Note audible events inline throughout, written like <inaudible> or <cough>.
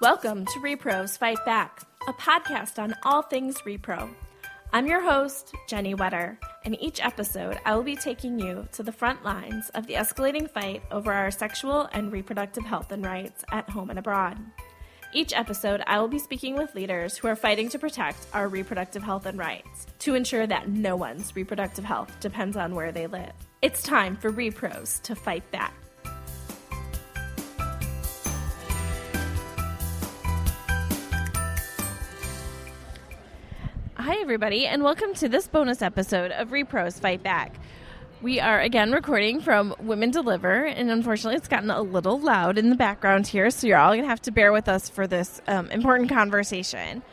Welcome to Repros Fight Back, a podcast on all things repro. I'm your host, Jennie Wetter, and each episode I will be taking you to the front lines of the escalating fight over our sexual and reproductive health and rights at home and abroad. Each episode, I will be speaking with leaders who are fighting to protect our reproductive health and rights to ensure that no one's reproductive health depends on where they live. It's time for Repros to fight back. Hi, everybody, and welcome to this bonus episode of Repros Fight Back. We are again recording from Women Deliver, and unfortunately, it's gotten a little loud in the background here, so you're all going to have to bear with us for this um, important conversation.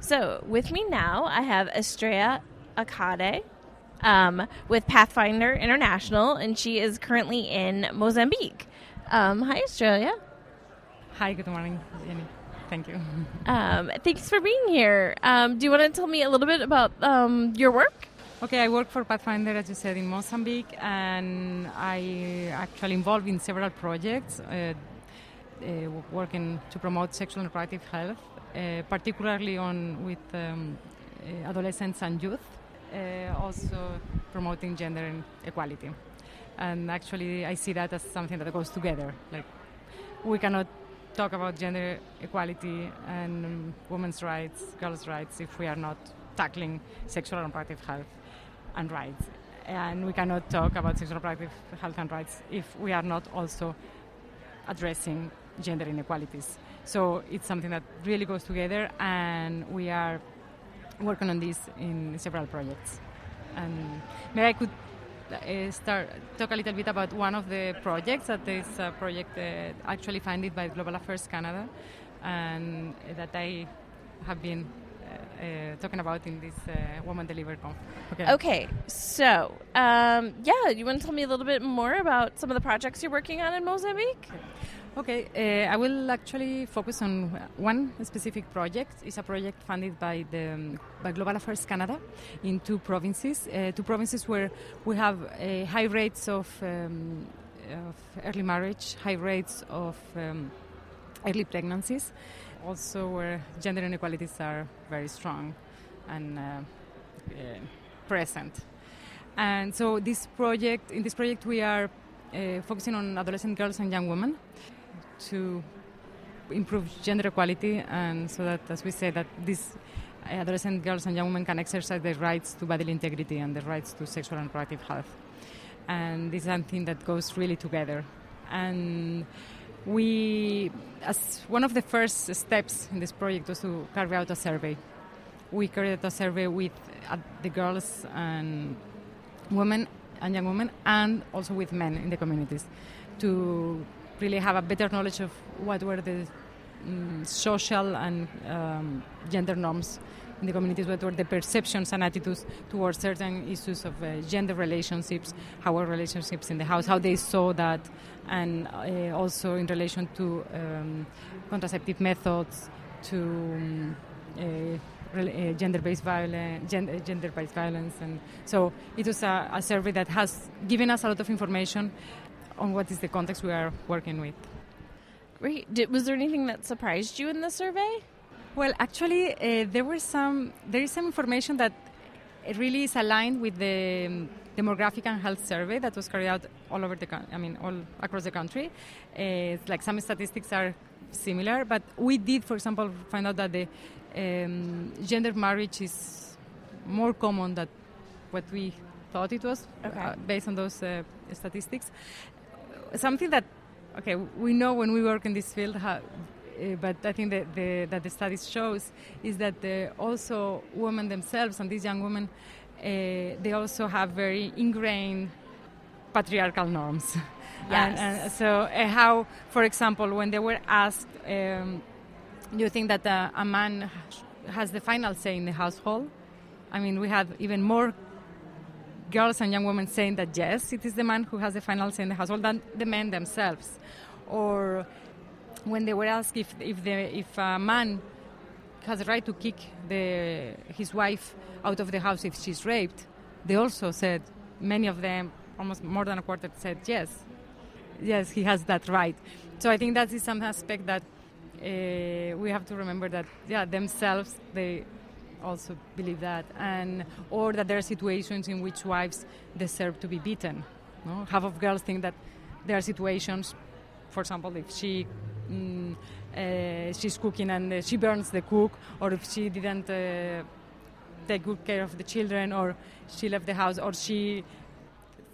So, with me now, I have Estrella Alcalde um, with Pathfinder International, and she is currently in Mozambique. Um, hi, Estrella. Hi, good morning, Jennie. Thank you. <laughs> Um, thanks for being here. Um, do you want to tell me a little bit about um, your work? Okay, I work for Pathfinder, as you said, in Mozambique, and I actually involved in several projects uh, uh, working to promote sexual and reproductive health, uh, particularly on with um, uh, adolescents and youth, uh, also promoting gender equality. And actually, I see that as something that goes together. Like we cannot talk about gender equality and um, women's rights, girls' rights, if we are not tackling sexual and reproductive health and rights. And we cannot talk about sexual and reproductive health and rights if we are not also addressing gender inequalities. So it's something that really goes together, and we are working on this in several projects. And maybe I could uh, start talk a little bit about one of the projects that is a project uh, actually funded by Global Affairs Canada, and that I have been uh, talking about in this uh, Woman Deliver conference. Okay. Okay. So, um, yeah, you want to tell me a little bit more about some of the projects you're working on in Mozambique? Okay, uh, I will actually focus on one specific project. It's a project funded by the by Global Affairs Canada in two provinces, uh, two provinces where we have uh, high rates of, um, of, early marriage, high rates of um, early pregnancies, also where gender inequalities are very strong and uh, uh, present. And so, this project, in this project, we are uh, focusing on adolescent girls and young women to improve gender equality and so that, as we say, that these adolescent girls and young women can exercise their rights to bodily integrity and their rights to sexual and reproductive health. And this is something that goes really together. And we, as one of the first steps in this project was to carry out a survey. We carried out a survey with uh, the girls and women and young women and also with men in the communities to really have a better knowledge of what were the um, social and um, gender norms in the communities, what were the perceptions and attitudes towards certain issues of uh, gender relationships, how were relationships in the house, how they saw that, and uh, also in relation to um, contraceptive methods, to um, uh, uh, gender-based violence, gender, gender-based violence, and so it was a, a survey that has given us a lot of information on what is the context we are working with. Great. Did, was there anything that surprised you in the survey? Well, actually, uh, there were some. There is some information that really is aligned with the um, demographic and health survey that was carried out all over the. I mean, all across the country. Uh, like some statistics are similar, but we did, for example, find out that the um, gender marriage is more common than what we thought it was okay. uh, based on those uh, statistics something that, okay, we know when we work in this field, how, uh, but I think that the, that the studies shows is that also women themselves and these young women, uh, they also have very ingrained patriarchal norms. Yes. <laughs> and, and so uh, how, for example, when they were asked, um, do you think that a man has the final say in the household? I mean, we have even more girls and young women saying that yes, it is the man who has the final say in the household than the men themselves. Or when they were asked if, if, the, if a man has a right to kick the, his wife out of the house if she's raped, they also said, many of them, almost more than a quarter, said yes. Yes, he has that right. So I think that is some aspect that uh, we have to remember that yeah themselves they also believe that and or that there are situations in which wives deserve to be beaten no? half of girls think that there are situations for example if she mm, uh, she's cooking and uh, she burns the cook or if she didn't uh, take good care of the children or she left the house or she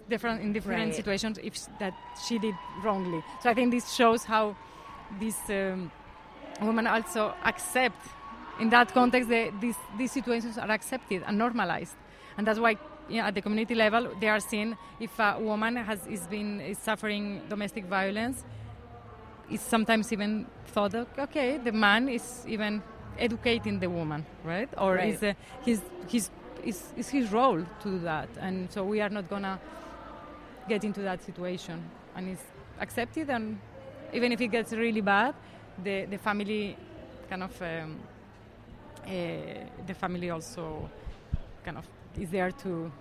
different in different right. situations if that she did wrongly so i think this shows how these um, women also accept in that context the, these, these situations are accepted and normalized and that's why you know, at the community level they are seen if a woman has is been is suffering domestic violence it's sometimes even thought okay the man is even educating the woman, right? Or right. is uh, his his is, is his role to do that, and so we are not gonna get into that situation, and it's accepted, and even if it gets really bad, the the family kind of um, the family also kind of is there to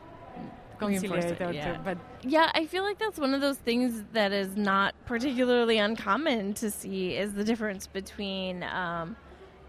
conciliate or yeah. to, but yeah i feel like that's one of those things that is not particularly uncommon to see is the difference between um,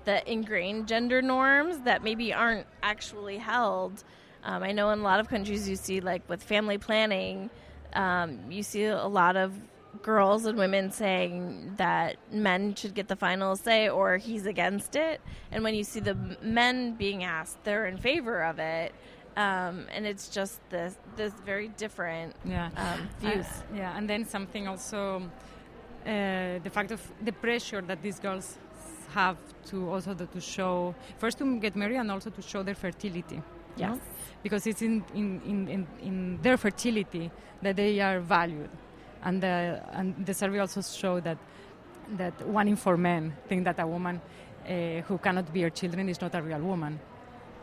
the ingrained gender norms that maybe aren't actually held. Um, I know in a lot of countries you see, like with family planning, um, you see a lot of girls and women saying that men should get the final say or he's against it. And when you see the men being asked, they're in favor of it. Um, and it's just this this very different yeah. Um, views. Uh, yeah, and then something also uh, the fact of the pressure that these girls have to also to show first to get married and also to show their fertility. Yes. Know? Because it's in, in, in, in, their fertility that they are valued. And the, and the survey also showed that, that one in four men think that a woman uh, who cannot bear children is not a real woman.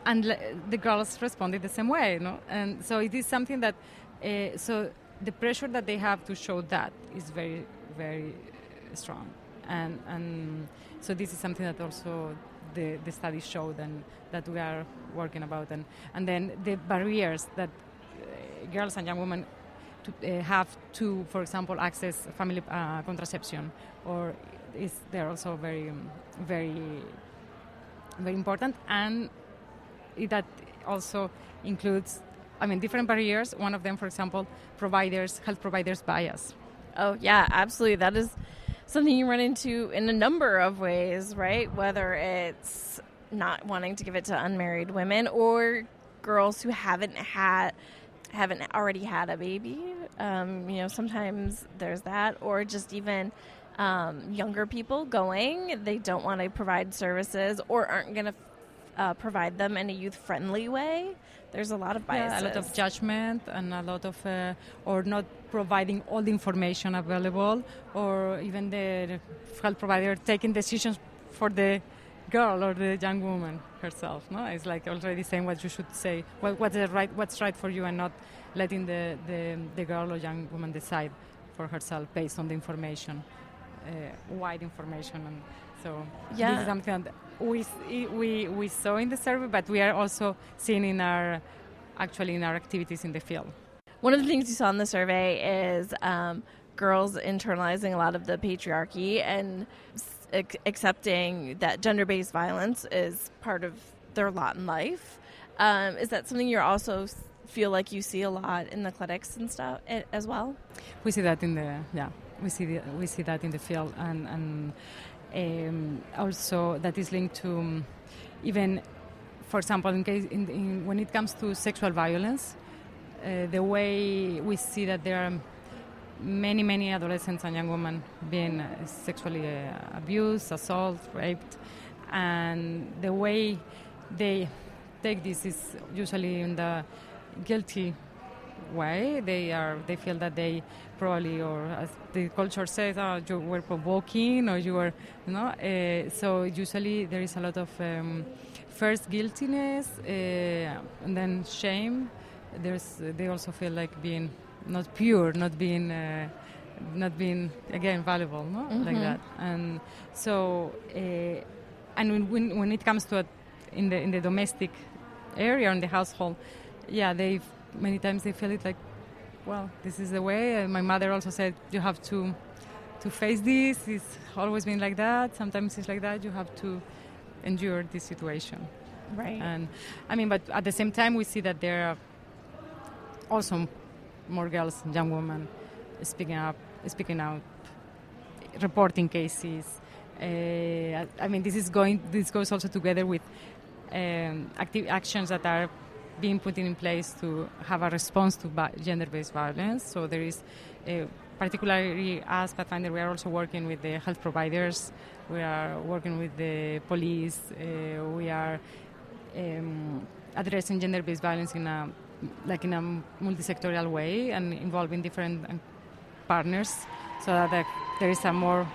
And le- the girls responded the same way, no? And so it is something that, uh, so the pressure that they have to show that is very, very strong. And, and so this is something that also the, the studies showed and that we are working about. And, and then the barriers that uh, girls and young women to, uh, have to, for example, access family uh, contraception, or is they're also very, very, very important. And that also includes, I mean, different barriers. One of them, for example, providers, health providers bias. Oh yeah, absolutely. That is something you run into in a number of ways, right? Whether it's not wanting to give it to unmarried women or girls who haven't had haven't already had a baby. Um, you know, sometimes there's that, or just even um, younger people going. They don't want to provide services or aren't going to uh, provide them in a youth friendly way there's a lot of bias. Yeah, a lot of judgment and a lot of, uh, or not providing all the information available, or even the health provider taking decisions for the girl or the young woman herself. No, it's like already saying what you should say, what, what's right, what's right for you, and not letting the, the, the girl or young woman decide for herself based on the information, uh, wide information, and so yeah. this is something that we, we, we saw in the survey, but we are also seeing in our actually in our activities in the field. One of the things you saw in the survey is um, girls internalizing a lot of the patriarchy and ac- accepting that gender-based violence is part of their lot in life. Um, is that something you're also feel like you see a lot in the clinics and stuff as well? We see that in the yeah we see the, we see that in the field and and um, also that is linked to um, even, for example, in case in, in, when it comes to sexual violence, uh, the way we see that there are many, many adolescents and young women being sexually abused, assaulted, raped, and the way they take this is usually in the guilty way. They are they feel that they probably, or as the culture says, oh, you were provoking or you were, you know. Uh, so usually there is a lot of um, first guiltiness uh, and then shame. There's they also feel like being not pure, not being. Uh, not being again valuable, no, mm-hmm. like that, and so, uh, and when, when it comes to a, in the in the domestic area in the household, yeah, they many times they feel it like well, this is the way. Uh, my mother also said you have to to face this. It's always been like that. Sometimes it's like that. You have to endure this situation. Right. And I mean, but at the same time, we see that there are also more girls, and young women, speaking up, speaking out, reporting cases. Uh, I mean, this is going. This goes also together with um, active actions that are being put in place to have a response to ba- gender-based violence. So there is, uh, particularly as Pathfinder, we are also working with the health providers. We are working with the police. Uh, we are um, addressing gender-based violence in a like in a multi-sectorial way and involving different um, partners, so that the, there is a more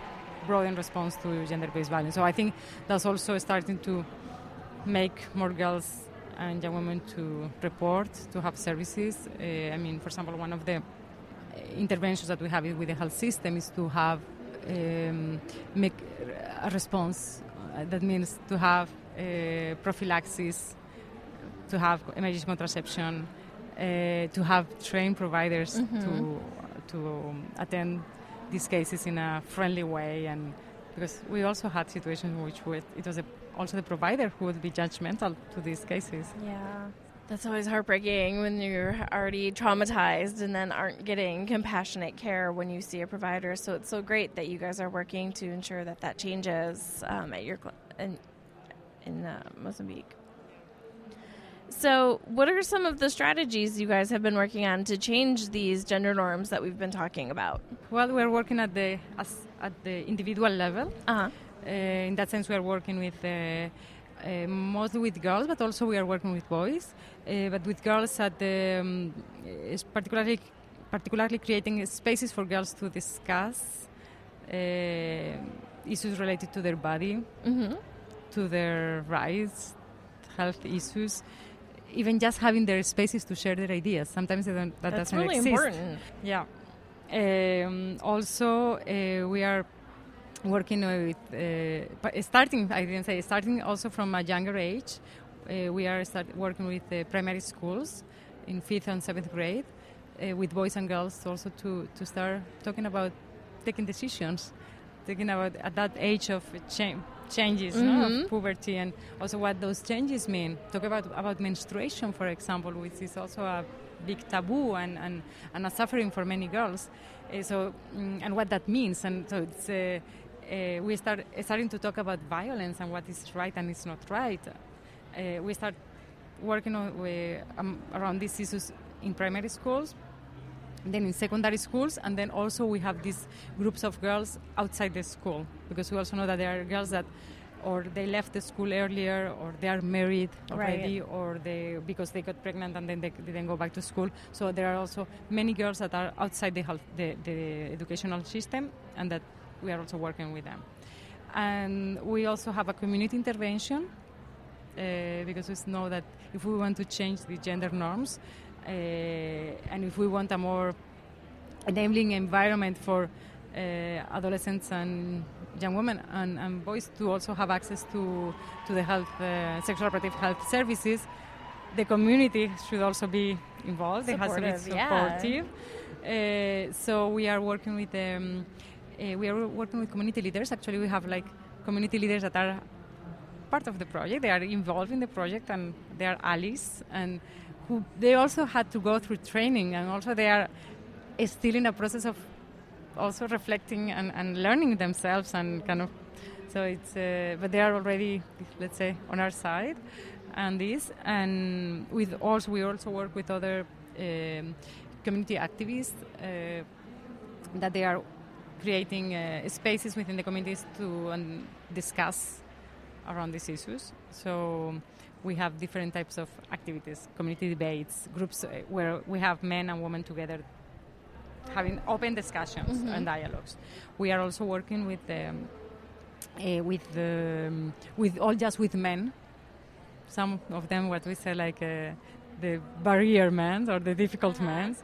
broadened response to gender-based violence. So I think that's also starting to make more girls and young women to report, to have services. Uh, I mean, for example, one of the interventions that we have with the health system is to have um, make a response. That means to have uh, prophylaxis, to have emergency contraception, uh, to have trained providers Mhm. to to um, attend these cases in a friendly way, and because we also had situations in which we- it was a, also the provider who would be judgmental to these cases. Yeah. That's always heartbreaking when you're already traumatized and then aren't getting compassionate care when you see a provider. So it's so great that you guys are working to ensure that that changes um, at your cl- in, in uh, Mozambique. So, what are some of the strategies you guys have been working on to change these gender norms that we've been talking about? Well, we're working at the as, at the individual level. Uh huh. Uh, in that sense, we are working with uh, uh, mostly with girls, but also we are working with boys. Uh, but with girls, at the um, is particularly particularly creating spaces for girls to discuss uh, issues related to their body, Mm-hmm. to their rights, health issues. Even just having their spaces to share their ideas. Sometimes they don't, that That's doesn't really exist. important. Yeah. Um, also, uh, we are working with uh, starting. I didn't say starting also from a younger age. Uh, we are start working with uh, primary schools in fifth and seventh grade, uh, with boys and girls also to to start talking about taking decisions, thinking about at that age of cha- changes no, Mhm. of puberty and also what those changes mean. Talk about about menstruation, for example, which is also a big taboo and, and, and a suffering for many girls. Uh, so mm, and what that means, and so it's. Uh, uh, we start starting to talk about violence and what is right and is not right. Uh, we start working on, we, um, around these issues in primary schools, then in secondary schools, and then also we have these groups of girls outside the school because we also know that there are girls that or they left the school earlier or they are married already or they because they got pregnant and then they didn't go back to school. So there are also many girls that are outside the health the, the educational system and that we are also working with them. And we also have a community intervention uh, because we know that if we want to change the gender norms uh, and if we want a more enabling environment for uh, adolescents and young women and, and boys to also have access to, to the health, uh, sexual reproductive health services, the community should also be involved. It has to be Supportive, yeah. Uh, so we are working with um, uh, we are working with community leaders. Actually, we have like community leaders that are part of the project. They are involved in the project and they are allies and who they also had to go through training and also they are still in a process of also reflecting and, and learning themselves and kind of so it's uh, but they are already let's say on our side and this and with also we also work with other um, community activists uh, that they are creating uh, spaces within the communities to um, discuss around these issues. So we have different types of activities, community debates, groups uh, where we have men and women together having open discussions Mhm. and dialogues. We are also working with um, uh, with the um, with all just with men. Some of them, what we say, like uh, the barrier men or the difficult Uh-huh. men.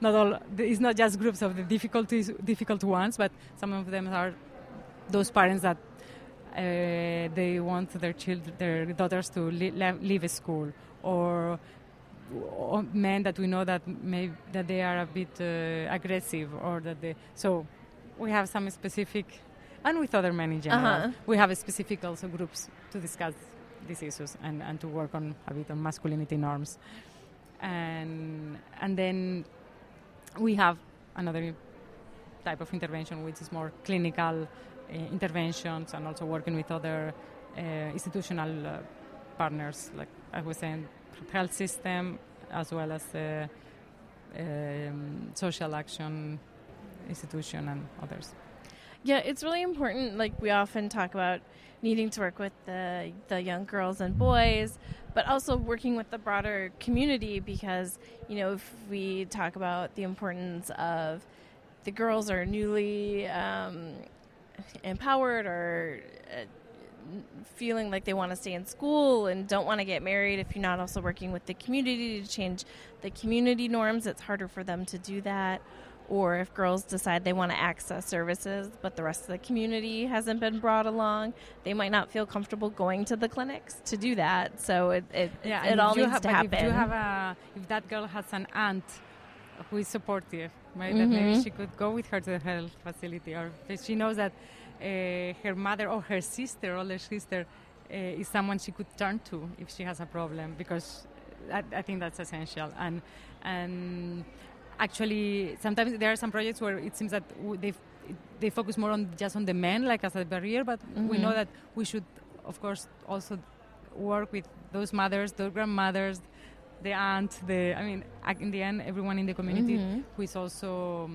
Not all. It's not just groups of the difficulties, difficult ones, but some of them are those parents that uh, they want their children, their daughters to li- le- leave school, or men that we know that may that they are a bit uh, aggressive, or that they. So we have some specific, and with other men in general, Uh-huh. we have specific also groups to discuss these issues and, and to work on a bit on masculinity norms. And, and then we have another type of intervention which is more clinical uh, interventions and also working with other uh, institutional uh, partners, like I was saying, health system as well as uh, um, social action institution and others. Yeah, it's really important. Like we often talk about needing to work with the the young girls and boys, but also working with the broader community because you know if we talk about the importance of the girls are newly um, empowered or uh, feeling like they want to stay in school and don't want to get married if you're not also working with the community to change the community norms it's harder for them to do that. Or if girls decide they want to access services but the rest of the community hasn't been brought along they might not feel comfortable going to the clinics to do that. So it, it, Yeah, it all needs have, to happen If you have a, if that girl has an aunt who is supportive, right, that maybe mm-hmm. she could go with her to the health facility, or if she knows that her mother or her sister, older sister, uh, is someone she could turn to if she has a problem, because I, I think that's essential. And and actually, sometimes there are some projects where it seems that they they focus more on just on the men, like as a barrier, but we know that we should, of course, also work with those mothers, those grandmothers, the aunt, the I mean, in the end, everyone in the community Mhm. who is also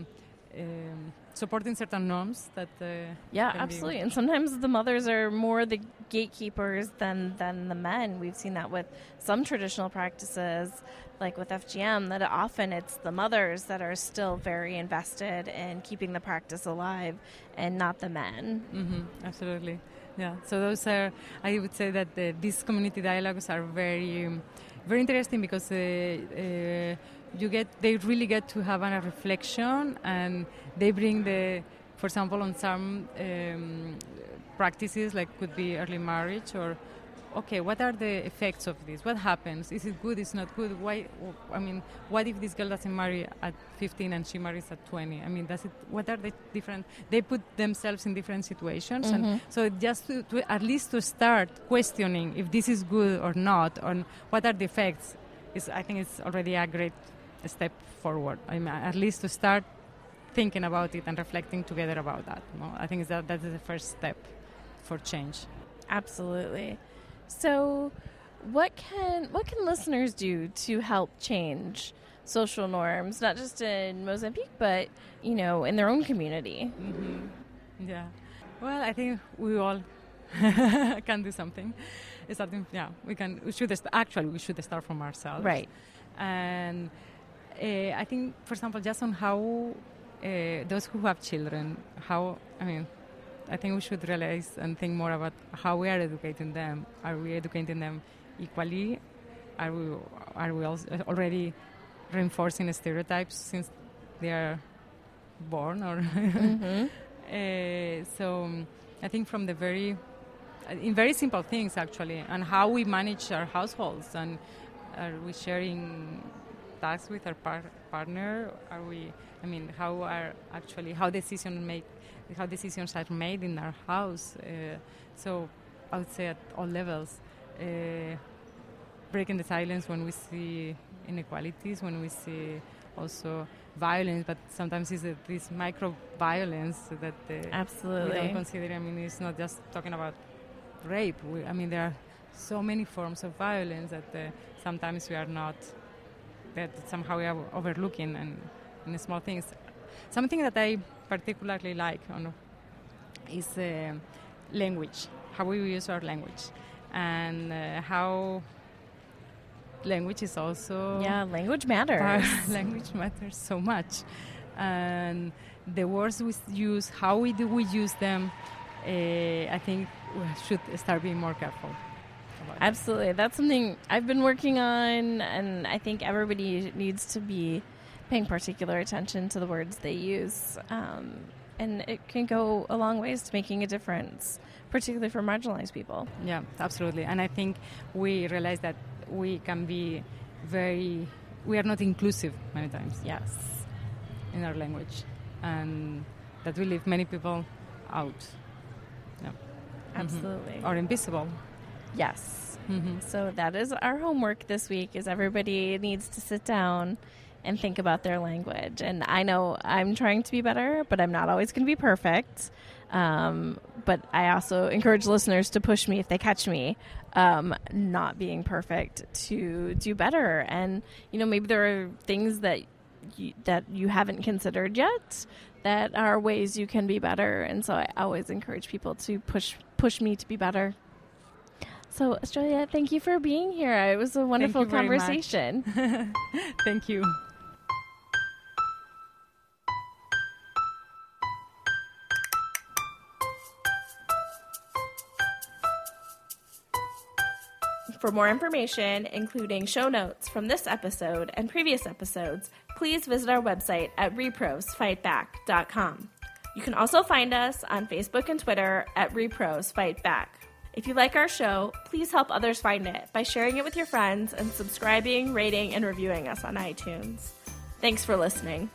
um, supporting certain norms that. Uh, Yeah, absolutely. And sometimes the mothers are more the gatekeepers than than the men. We've seen that with some traditional practices, like with FGM, that often it's the mothers that are still very invested in keeping the practice alive, and not the men. hmm absolutely, yeah. So those are, I would say that the, these community dialogues are very, um, very interesting because uh, uh, you get, they really get to have a reflection, and they bring the, for example, on some um, practices like could be early marriage or. Okay, what are the effects of this? What happens? Is it good? Is it not good? Why? I mean, what if this girl doesn't marry at 15 and she marries at 20? I mean, does it? What are the different? They put themselves in different situations, and Mhm. so just to, to at least to start questioning if this is good or not, or what are the effects, is I think it's already a great step forward. I mean, at least to start thinking about it and reflecting together about that. No? I think that that is the first step for change. Absolutely. So, what can what can listeners do to help change social norms, not just in Mozambique, but you know, in their own community? hmm Yeah. Well, I think we all <laughs> can do something. It's something. Yeah, we can. We should actually we should start from ourselves. Right. And I think, for example, just on how uh, those who have children, how I mean, I think we should realize and think more about how we are educating them. Are we educating them equally? Are we are we already reinforcing stereotypes since they are born or <laughs> hmm uh, so I think from the very, in very simple things actually, and how we manage our households, and are we sharing tasks with our par- partner? Are we? I mean, how are actually how decision make, how decisions are made in our house? Uh, so I would say at all levels, uh, breaking the silence when we see inequalities, when we see also violence, but sometimes it's uh, this micro violence that uh, we Absolutely. don't consider. I mean, it's not just talking about rape. We, I mean, there are so many forms of violence that uh, sometimes we are not, that somehow we are overlooking and in small things. Something that I particularly like on, is uh, language, how we use our language, and uh, how language is also Yeah, language matters. <laughs> Language matters so much, and the words we use, how we do we use them, uh, I think we should start being more careful. About that. Absolutely. That's something I've been working on, and I think everybody needs to be paying particular attention to the words they use. Um, and it can go a long ways to making a difference, particularly for marginalized people. Yeah, absolutely. And I think we realize that we can be very, we are not inclusive many times Yes. in our language, and that we leave many people out. Yeah. Absolutely. Mm-hmm. Or invisible. Yes. Mm-hmm. So that is our homework this week is everybody needs to sit down and think about their language. And I know I'm trying to be better, but I'm not always going to be perfect. Um, but I also encourage listeners to push me if they catch me um, not being perfect to do better. And you know, maybe there are things that you, that you haven't considered yet that are ways you can be better. And so I always encourage people to push push me to be better. So, Estrella, thank you for being here. It was a wonderful you very much. conversation. <laughs> Thank you. For more information, including show notes from this episode and previous episodes, please visit our website at reprosfightback.com. You can also find us on Facebook and Twitter at reprosfightback. If you like our show, please help others find it by sharing it with your friends and subscribing, rating, and reviewing us on iTunes. Thanks for listening.